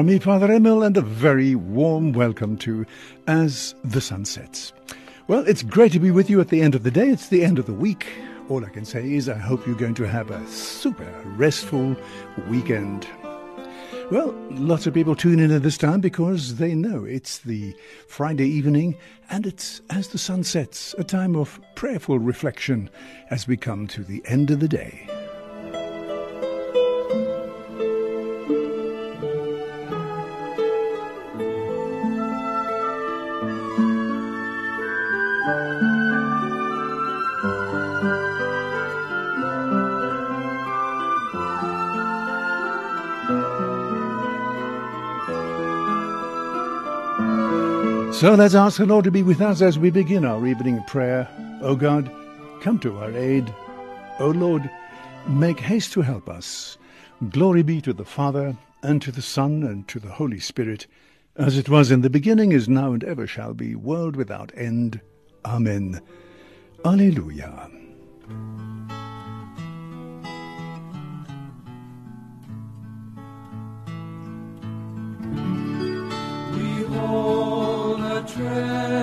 from me, Father Emil, and a very warm welcome to As the Sun Sets. Well, it's great to be with you at the end of the day. It's the end of the week. All I can say is I hope you're going to have a super restful weekend. Well, lots of people tune in at this time because they know it's the Friday evening and it's as the sun sets, a time of prayerful reflection as we come to the end of the day. So let's ask the Lord to be with us as we begin our evening prayer. O God, come to our aid. O Lord, make haste to help us. Glory be to the Father, and to the Son, and to the Holy Spirit, as it was in the beginning, is now, and ever shall be, world without end. Amen. Alleluia. 追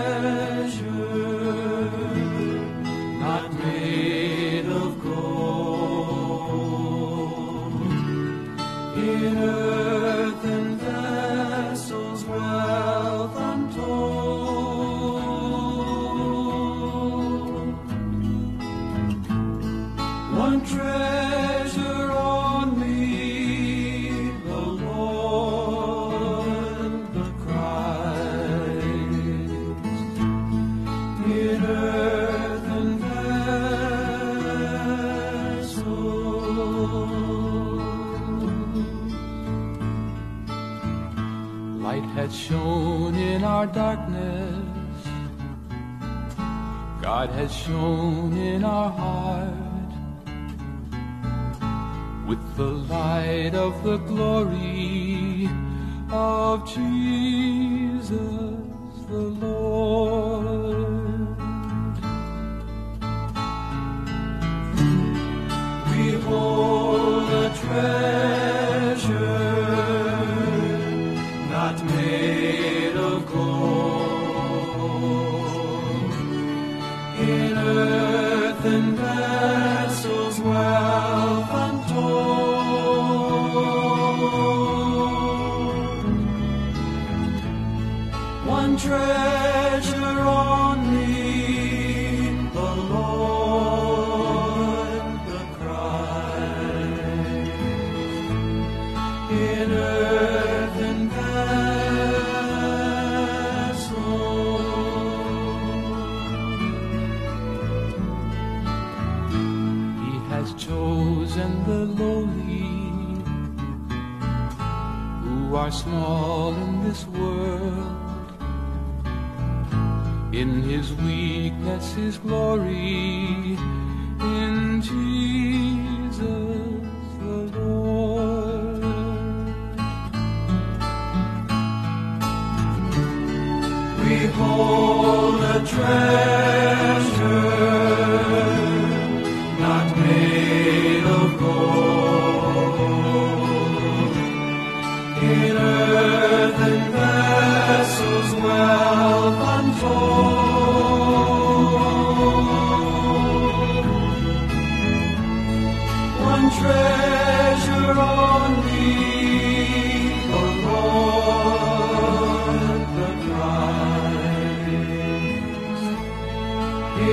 has shone in our heart with the light of the glory of Jesus the Lord.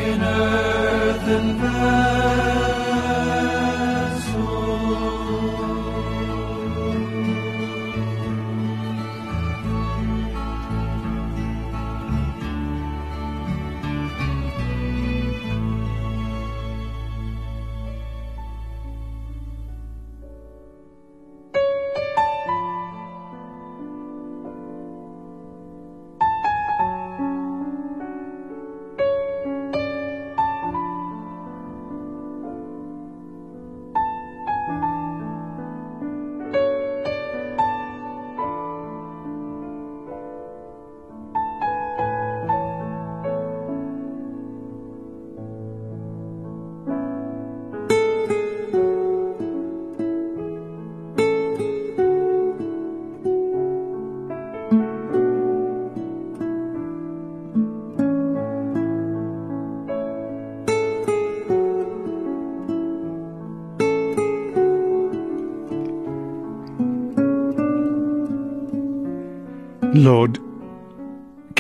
Wealth earth and treasure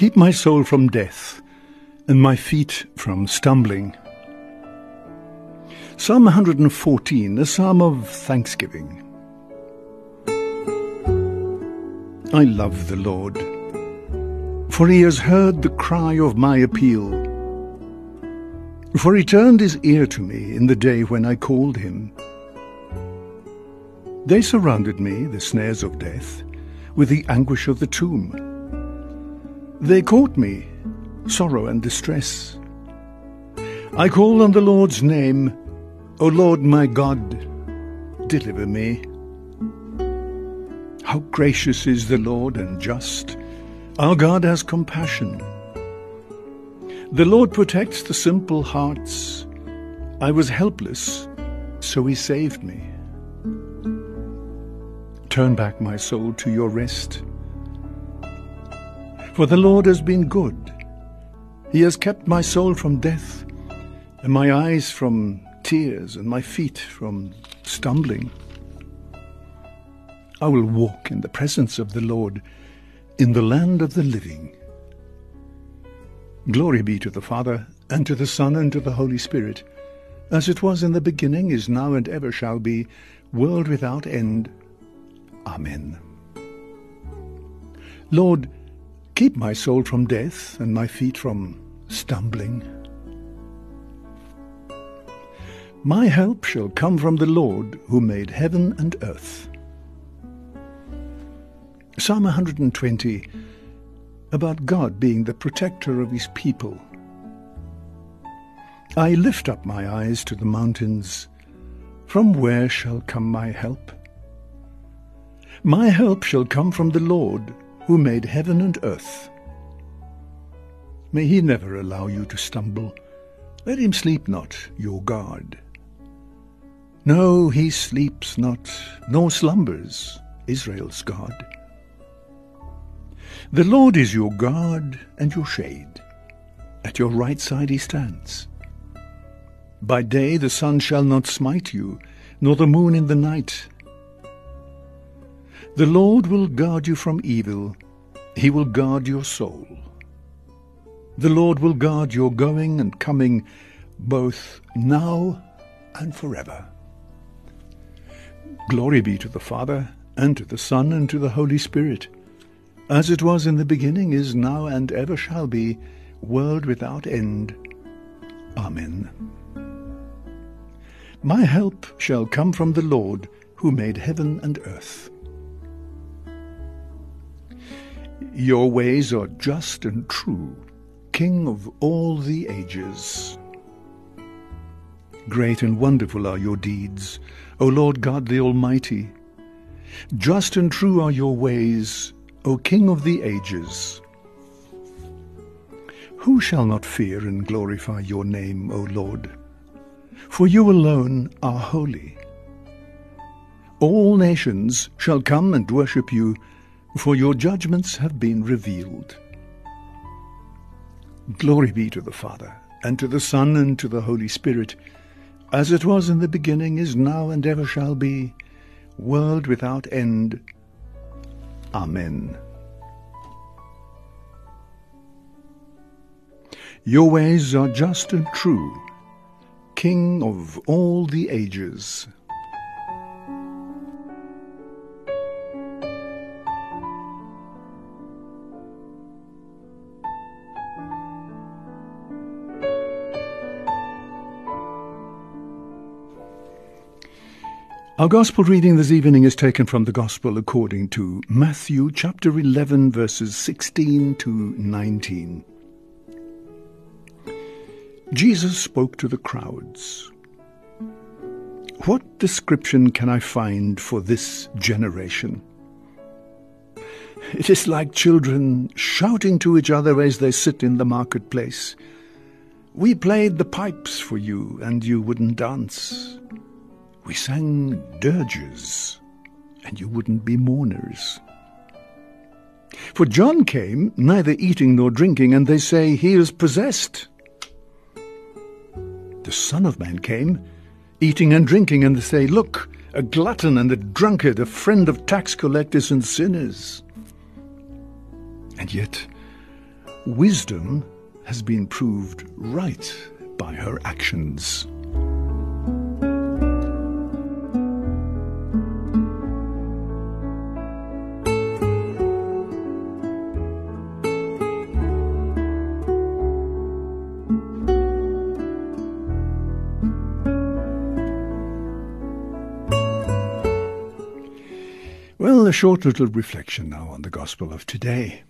keep my soul from death and my feet from stumbling. Psalm 114, a psalm of thanksgiving. I love the Lord, for he has heard the cry of my appeal. For he turned his ear to me in the day when I called him. They surrounded me, the snares of death, with the anguish of the tomb. They caught me, sorrow and distress. I called on the Lord's name, O Lord my God, deliver me. How gracious is the Lord and just. Our God has compassion. The Lord protects the simple hearts. I was helpless, so he saved me. Turn back my soul to your rest. For the Lord has been good. He has kept my soul from death, and my eyes from tears, and my feet from stumbling. I will walk in the presence of the Lord in the land of the living. Glory be to the Father, and to the Son, and to the Holy Spirit, as it was in the beginning, is now, and ever shall be, world without end. Amen. Lord, keep my soul from death and my feet from stumbling. My help shall come from the Lord who made heaven and earth. Psalm 120 about God being the protector of his people. I lift up my eyes to the mountains. From where shall come my help? My help shall come from the Lord who made heaven and earth. May he never allow you to stumble. Let him sleep not, your God. No, he sleeps not, nor slumbers, Israel's God. The Lord is your guard and your shade. At your right side he stands. By day the sun shall not smite you, nor the moon in the night. The Lord will guard you from evil. He will guard your soul. The Lord will guard your going and coming, both now and forever. Glory be to the Father, and to the Son, and to the Holy Spirit, as it was in the beginning, is now, and ever shall be, world without end. Amen. My help shall come from the Lord, who made heaven and earth. Your ways are just and true, King of all the ages. Great and wonderful are your deeds, O Lord God the Almighty. Just and true are your ways, O King of the ages. Who shall not fear and glorify your name, O Lord? For you alone are holy. All nations shall come and worship you, for your judgments have been revealed. Glory be to the Father, and to the Son, and to the Holy Spirit, as it was in the beginning, is now, and ever shall be, world without end. Amen. Your ways are just and true, King of all the ages. Our Gospel reading this evening is taken from the Gospel according to Matthew chapter 11, verses 16 to 19. Jesus spoke to the crowds. What description can I find for this generation? It is like children shouting to each other as they sit in the marketplace. We played the pipes for you, and you wouldn't dance. We sang dirges, and you wouldn't be mourners. For John came, neither eating nor drinking, and they say he is possessed. The Son of Man came, eating and drinking, and they say, Look, a glutton and a drunkard, a friend of tax collectors and sinners. And yet, wisdom has been proved right by her actions. Short little reflection now on the gospel of today.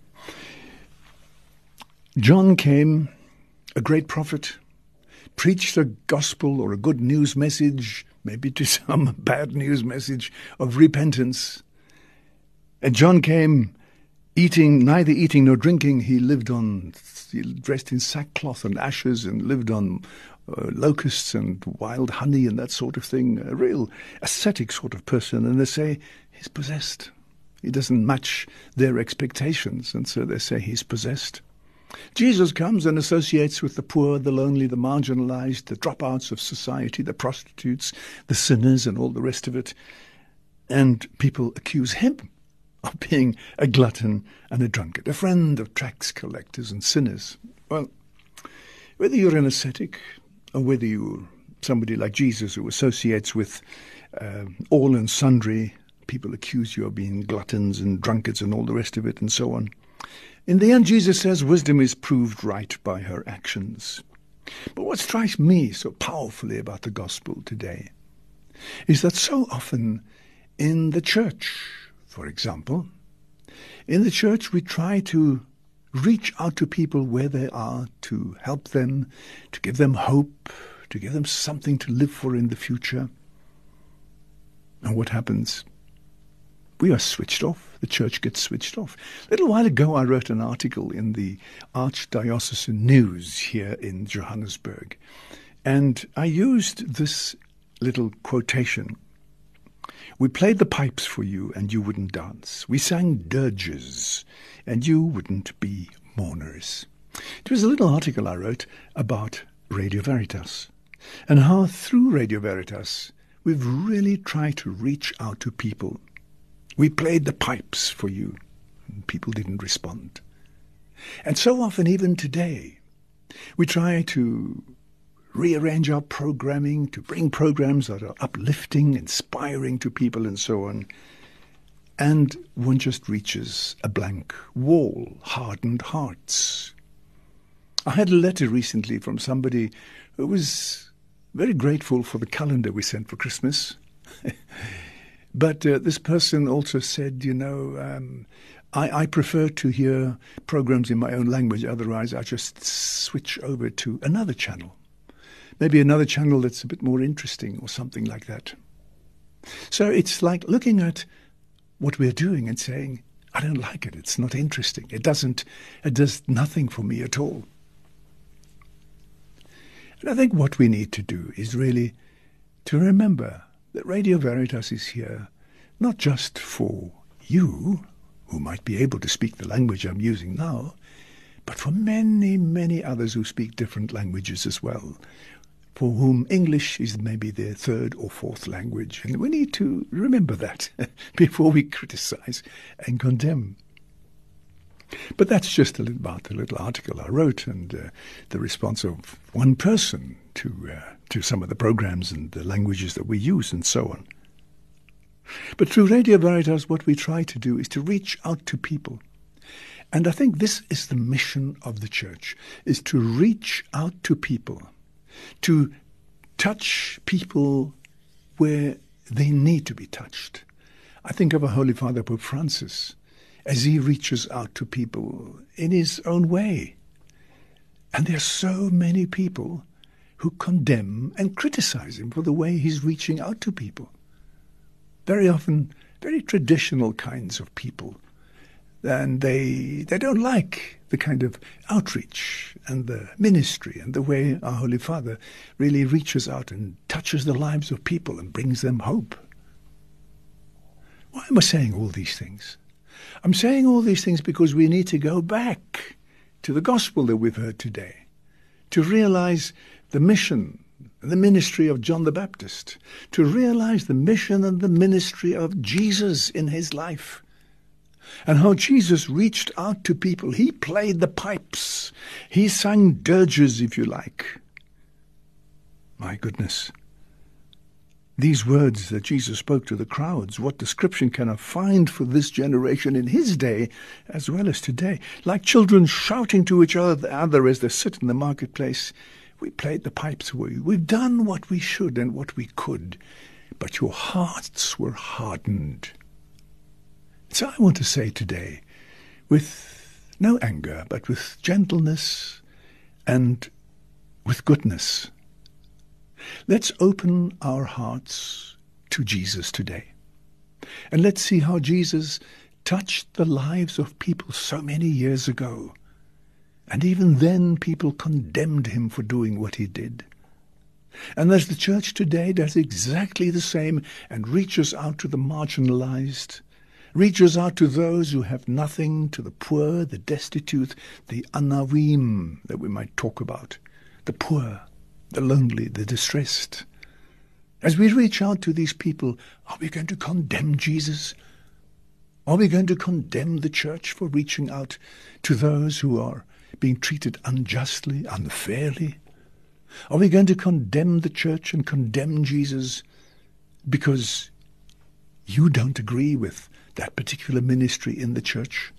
John came, a great prophet, preached a gospel or a good news message, maybe to some bad news message of repentance. And John came eating, neither eating nor drinking. He lived on, he dressed in sackcloth and ashes and lived on uh, locusts and wild honey and that sort of thing. A real ascetic sort of person. And they say he's possessed. He doesn't match their expectations. And so they say he's possessed. Jesus comes and associates with the poor, the lonely, the marginalized, the dropouts of society, the prostitutes, the sinners, and all the rest of it. And people accuse him of being a glutton and a drunkard, a friend of tax collectors and sinners. Well, whether you're an ascetic or whether you're somebody like Jesus who associates with uh, all and sundry, people accuse you of being gluttons and drunkards and all the rest of it and so on. In the end, Jesus says wisdom is proved right by her actions. But what strikes me so powerfully about the gospel today is that so often in the church, for example, in the church we try to reach out to people where they are, to help them, to give them hope, to give them something to live for in the future. And what happens? We are switched off. The church gets switched off. A little while ago, I wrote an article in the Archdiocesan News here in Johannesburg, and I used this little quotation. We played the pipes for you, and you wouldn't dance. We sang dirges, and you wouldn't be mourners. It was a little article I wrote about Radio Veritas, and how through Radio Veritas we've really tried to reach out to people we played the pipes for you. And people didn't respond. And so often, even today, we try to rearrange our programming to bring programs that are uplifting, inspiring to people, and so on. And one just reaches a blank wall, hardened hearts. I had a letter recently from somebody who was very grateful for the calendar we sent for Christmas. But uh, this person also said, you know, um, I, I, prefer to hear programs in my own language. Otherwise, I just switch over to another channel. Maybe another channel that's a bit more interesting or something like that. So it's like looking at what we're doing and saying, I don't like it. It's not interesting. It doesn't, it does nothing for me at all. And I think what we need to do is really to remember that Radio Veritas is here not just for you, who might be able to speak the language I'm using now, but for many, many others who speak different languages as well, for whom English is maybe their third or fourth language. And we need to remember that before we criticize and condemn. But that's just about the little article I wrote and uh, the response of one person to uh, to some of the programs and the languages that we use and so on. But through Radio Veritas, what we try to do is to reach out to people. And I think this is the mission of the church, is to reach out to people, to touch people where they need to be touched. I think of our Holy Father, Pope Francis, as he reaches out to people in his own way. And there are so many people who condemn and criticize him for the way he's reaching out to people. Very often, very traditional kinds of people. And they, they don't like the kind of outreach and the ministry and the way our Holy Father really reaches out and touches the lives of people and brings them hope. Why am I saying all these things? I'm saying all these things because we need to go back to the gospel that we've heard today to realize the mission and the ministry of John the Baptist, to realize the mission and the ministry of Jesus in his life. And how Jesus reached out to people. He played the pipes. He sang dirges, if you like. My goodness. These words that Jesus spoke to the crowds, what description can I find for this generation in his day as well as today? Like children shouting to each other as they sit in the marketplace, we played the pipes away. We've done what we should and what we could, but your hearts were hardened. So I want to say today, with no anger, but with gentleness and with goodness, let's open our hearts to Jesus today. And let's see how Jesus touched the lives of people so many years ago. And even then, people condemned him for doing what he did. And as the church today does exactly the same and reaches out to the marginalized, reaches out to those who have nothing, to the poor, the destitute, the anavim that we might talk about, the poor, the lonely, the distressed. As we reach out to these people, are we going to condemn Jesus? Are we going to condemn the church for reaching out to those who are being treated unjustly, unfairly? Are we going to condemn the church and condemn Jesus because you don't agree with that particular ministry in the church.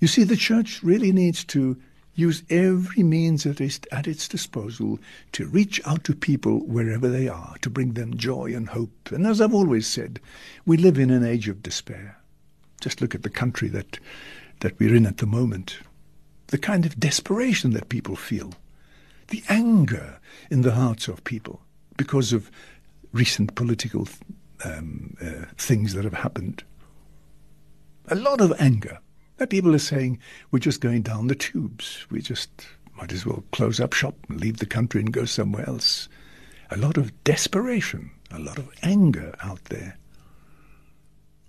You see, the church really needs to use every means at its, at its disposal to reach out to people wherever they are, to bring them joy and hope. And as I've always said, we live in an age of despair. Just look at the country that, that we're in at the moment. The kind of desperation that people feel. The anger in the hearts of people because of recent political um, uh, things that have happened. A lot of anger. That people are saying, we're just going down the tubes. We just might as well close up shop and leave the country and go somewhere else. A lot of desperation, a lot of anger out there.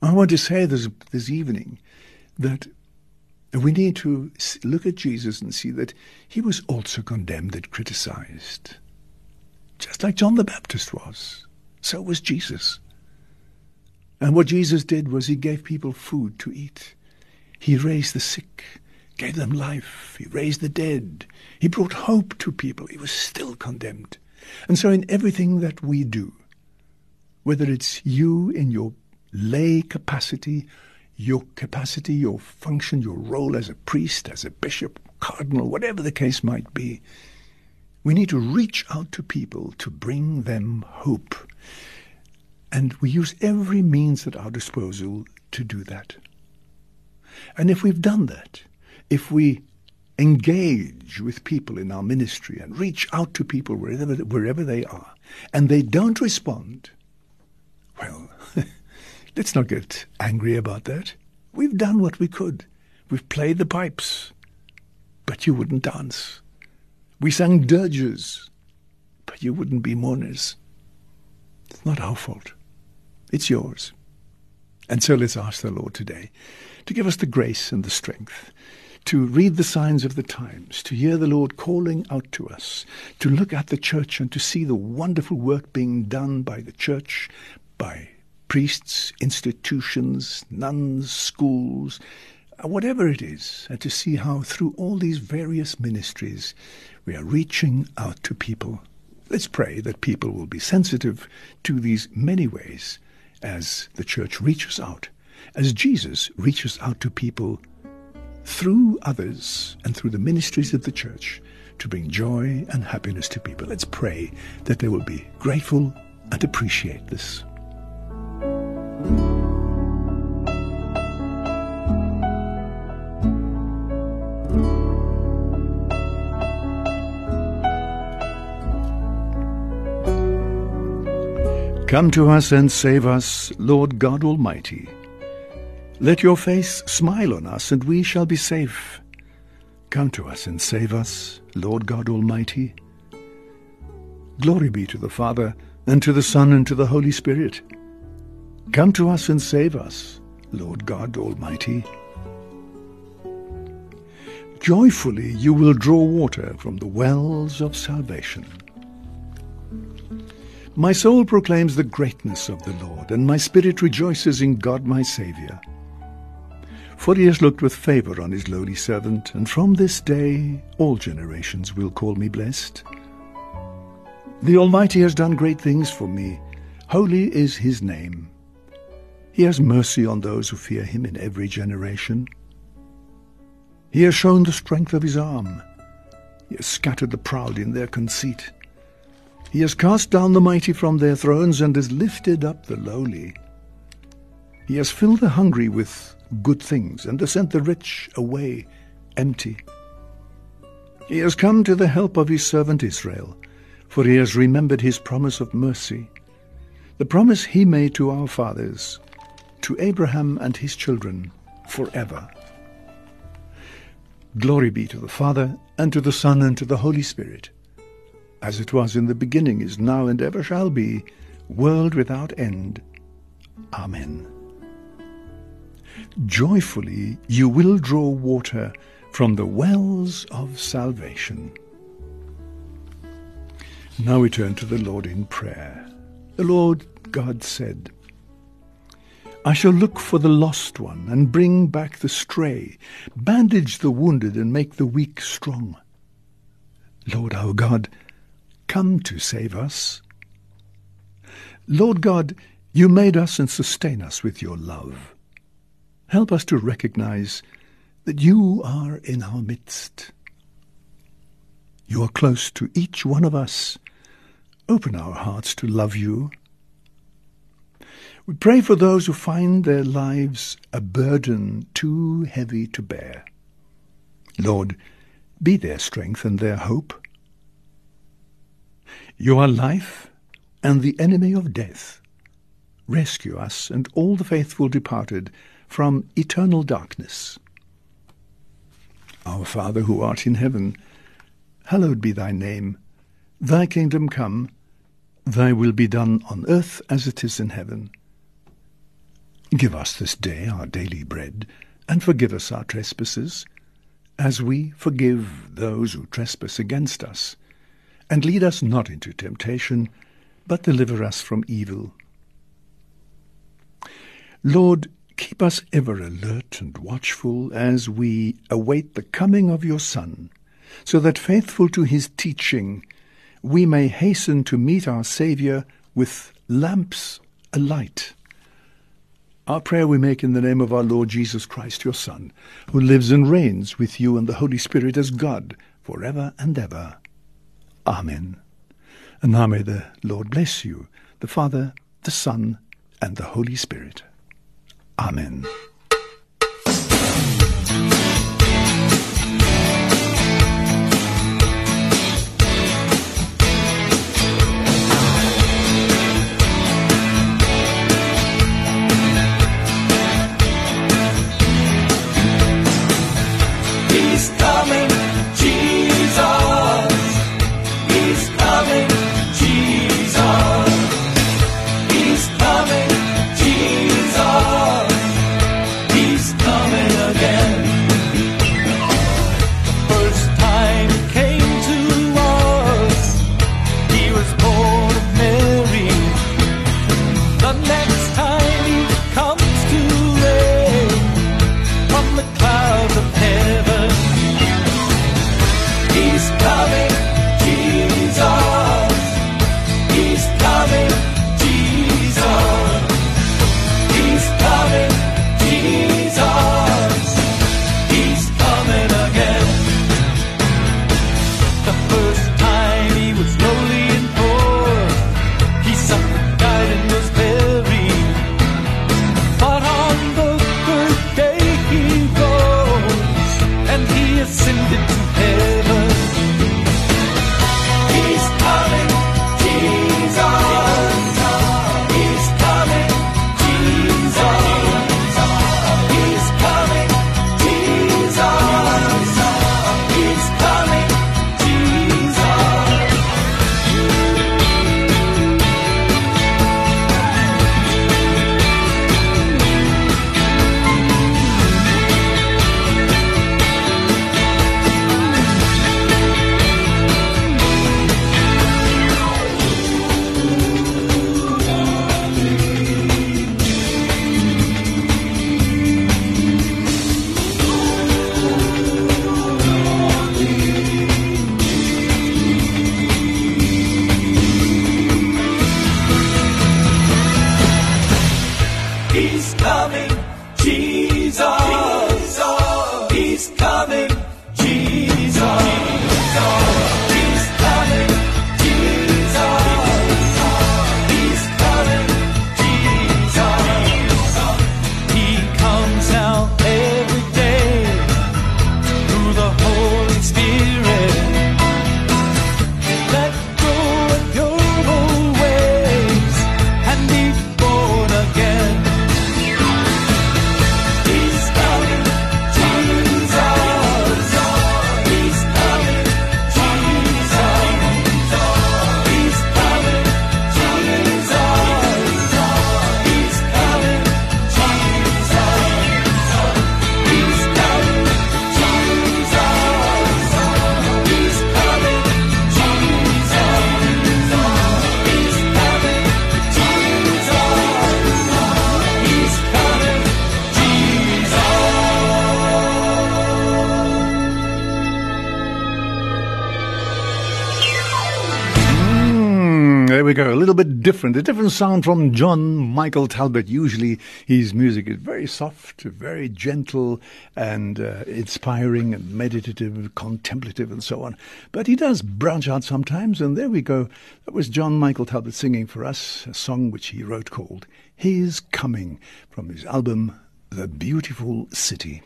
I want to say this, this evening that we need to look at Jesus and see that he was also condemned and criticized. Just like John the Baptist was, so was Jesus. And what Jesus did was he gave people food to eat. He raised the sick, gave them life. He raised the dead. He brought hope to people. He was still condemned. And so in everything that we do, whether it's you in your lay capacity, your capacity, your function, your role as a priest, as a bishop, cardinal, whatever the case might be, we need to reach out to people to bring them hope. And we use every means at our disposal to do that. And if we've done that, if we engage with people in our ministry and reach out to people wherever, wherever they are, and they don't respond, well, let's not get angry about that. We've done what we could. We've played the pipes, but you wouldn't dance. We sang dirges, but you wouldn't be mourners. It's not our fault. It's yours. And so let's ask the Lord today to give us the grace and the strength to read the signs of the times, to hear the Lord calling out to us, to look at the church and to see the wonderful work being done by the church, by priests, institutions, nuns, schools, uh, whatever it is, and to see how through all these various ministries we are reaching out to people. Let's pray that people will be sensitive to these many ways as the church reaches out, as Jesus reaches out to people through others and through the ministries of the church to bring joy and happiness to people. Let's pray that they will be grateful and appreciate this. Come to us and save us, Lord God Almighty. Let your face smile on us, and we shall be safe. Come to us and save us, Lord God Almighty. Glory be to the Father, and to the Son, and to the Holy Spirit. Come to us and save us, Lord God Almighty. Joyfully you will draw water from the wells of salvation. My soul proclaims the greatness of the Lord, and my spirit rejoices in God my Saviour. For he has looked with favour on his lowly servant, and from this day all generations will call me blessed. The Almighty has done great things for me. Holy is his name. He has mercy on those who fear him in every generation. He has shown the strength of his arm. He has scattered the proud in their conceit. He has cast down the mighty from their thrones and has lifted up the lowly. He has filled the hungry with good things and has sent the rich away empty. He has come to the help of his servant Israel, for he has remembered his promise of mercy, the promise he made to our fathers, to Abraham and his children forever. Glory be to the Father, and to the Son, and to the Holy Spirit, as it was in the beginning, is now, and ever shall be, world without end. Amen. Joyfully you will draw water from the wells of salvation. Now we turn to the Lord in prayer. The Lord God said, I shall look for the lost one and bring back the stray, bandage the wounded and make the weak strong. Lord our God, come to save us. Lord God, you made us and sustain us with your love. Help us to recognize that you are in our midst. You are close to each one of us. Open our hearts to love you. We pray for those who find their lives a burden too heavy to bear. Lord, be their strength and their hope. You are life and the enemy of death. Rescue us and all the faithful departed from eternal darkness. Our Father who art in heaven, hallowed be thy name. Thy kingdom come, thy will be done on earth as it is in heaven. Give us this day our daily bread, and forgive us our trespasses, as we forgive those who trespass against us. And lead us not into temptation, but deliver us from evil. Lord, keep us ever alert and watchful as we await the coming of your Son, so that faithful to his teaching, we may hasten to meet our Saviour with lamps alight. Our prayer we make in the name of our Lord Jesus Christ, your Son, who lives and reigns with you and the Holy Spirit as God, for ever and ever. Amen. And now may the Lord bless you, the Father, the Son, and the Holy Spirit. Amen. Different. A different sound from John Michael Talbot. Usually his music is very soft, very gentle, and uh, inspiring and meditative, contemplative, and so on. But he does branch out sometimes, and there we go. That was John Michael Talbot singing for us a song which he wrote called He's Coming from his album The Beautiful City.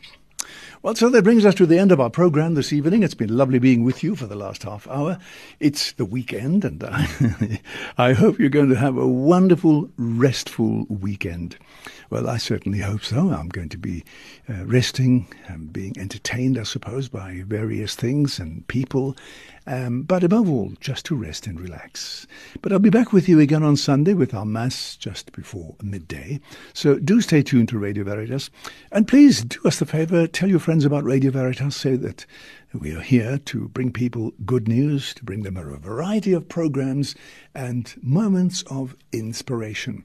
Well, so that brings us to the end of our program this evening. It's been lovely being with you for the last half hour. It's the weekend, and I, I hope you're going to have a wonderful, restful weekend. Well, I certainly hope so. I'm going to be uh, resting and being entertained, I suppose, by various things and people um, but above all, just to rest and relax. But I'll be back with you again on Sunday with our Mass just before midday. So do stay tuned to Radio Veritas. And please do us the favor, tell your friends about Radio Veritas. Say that we are here to bring people good news, to bring them a variety of programs and moments of inspiration.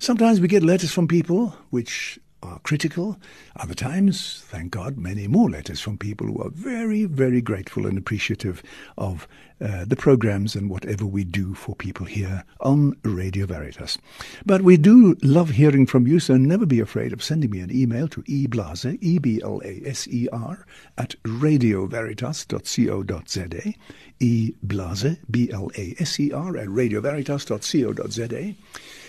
Sometimes we get letters from people which are critical. Other times, thank God, many more letters from people who are very, very grateful and appreciative of uh, the programs and whatever we do for people here on Radio Veritas. But we do love hearing from you, so never be afraid of sending me an email to eblaser, E-B-L-A-S-E-R, at radioveritas.co.za, eblaser, B-L-A-S-E-R, at radioveritas.co.za.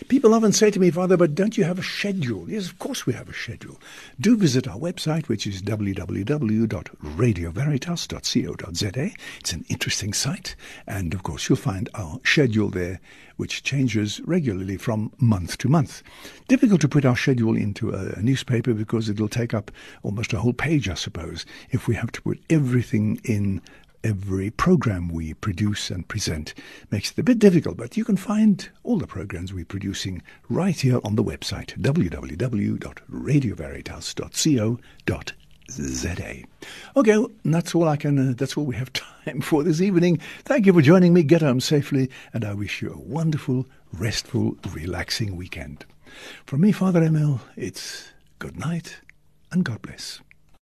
People often say to me, Father, but don't you have a schedule? Yes, of course we have a schedule. Do visit our website, which is www.radioveritas.co.za. It's an interesting site, and of course you'll find our schedule there, which changes regularly from month to month. Difficult to put our schedule into a, newspaper because it'll take up almost a whole page, I suppose, if we have to put everything in every program we produce and present makes it a bit difficult, but you can find all the programs we're producing right here on the website www.radioveritas.co.za. Okay, that's all I can. Uh, that's all we have time for this evening. Thank you for joining me. Get home safely, and I wish you a wonderful, restful, relaxing weekend. From me, Father Emil, it's good night and God bless.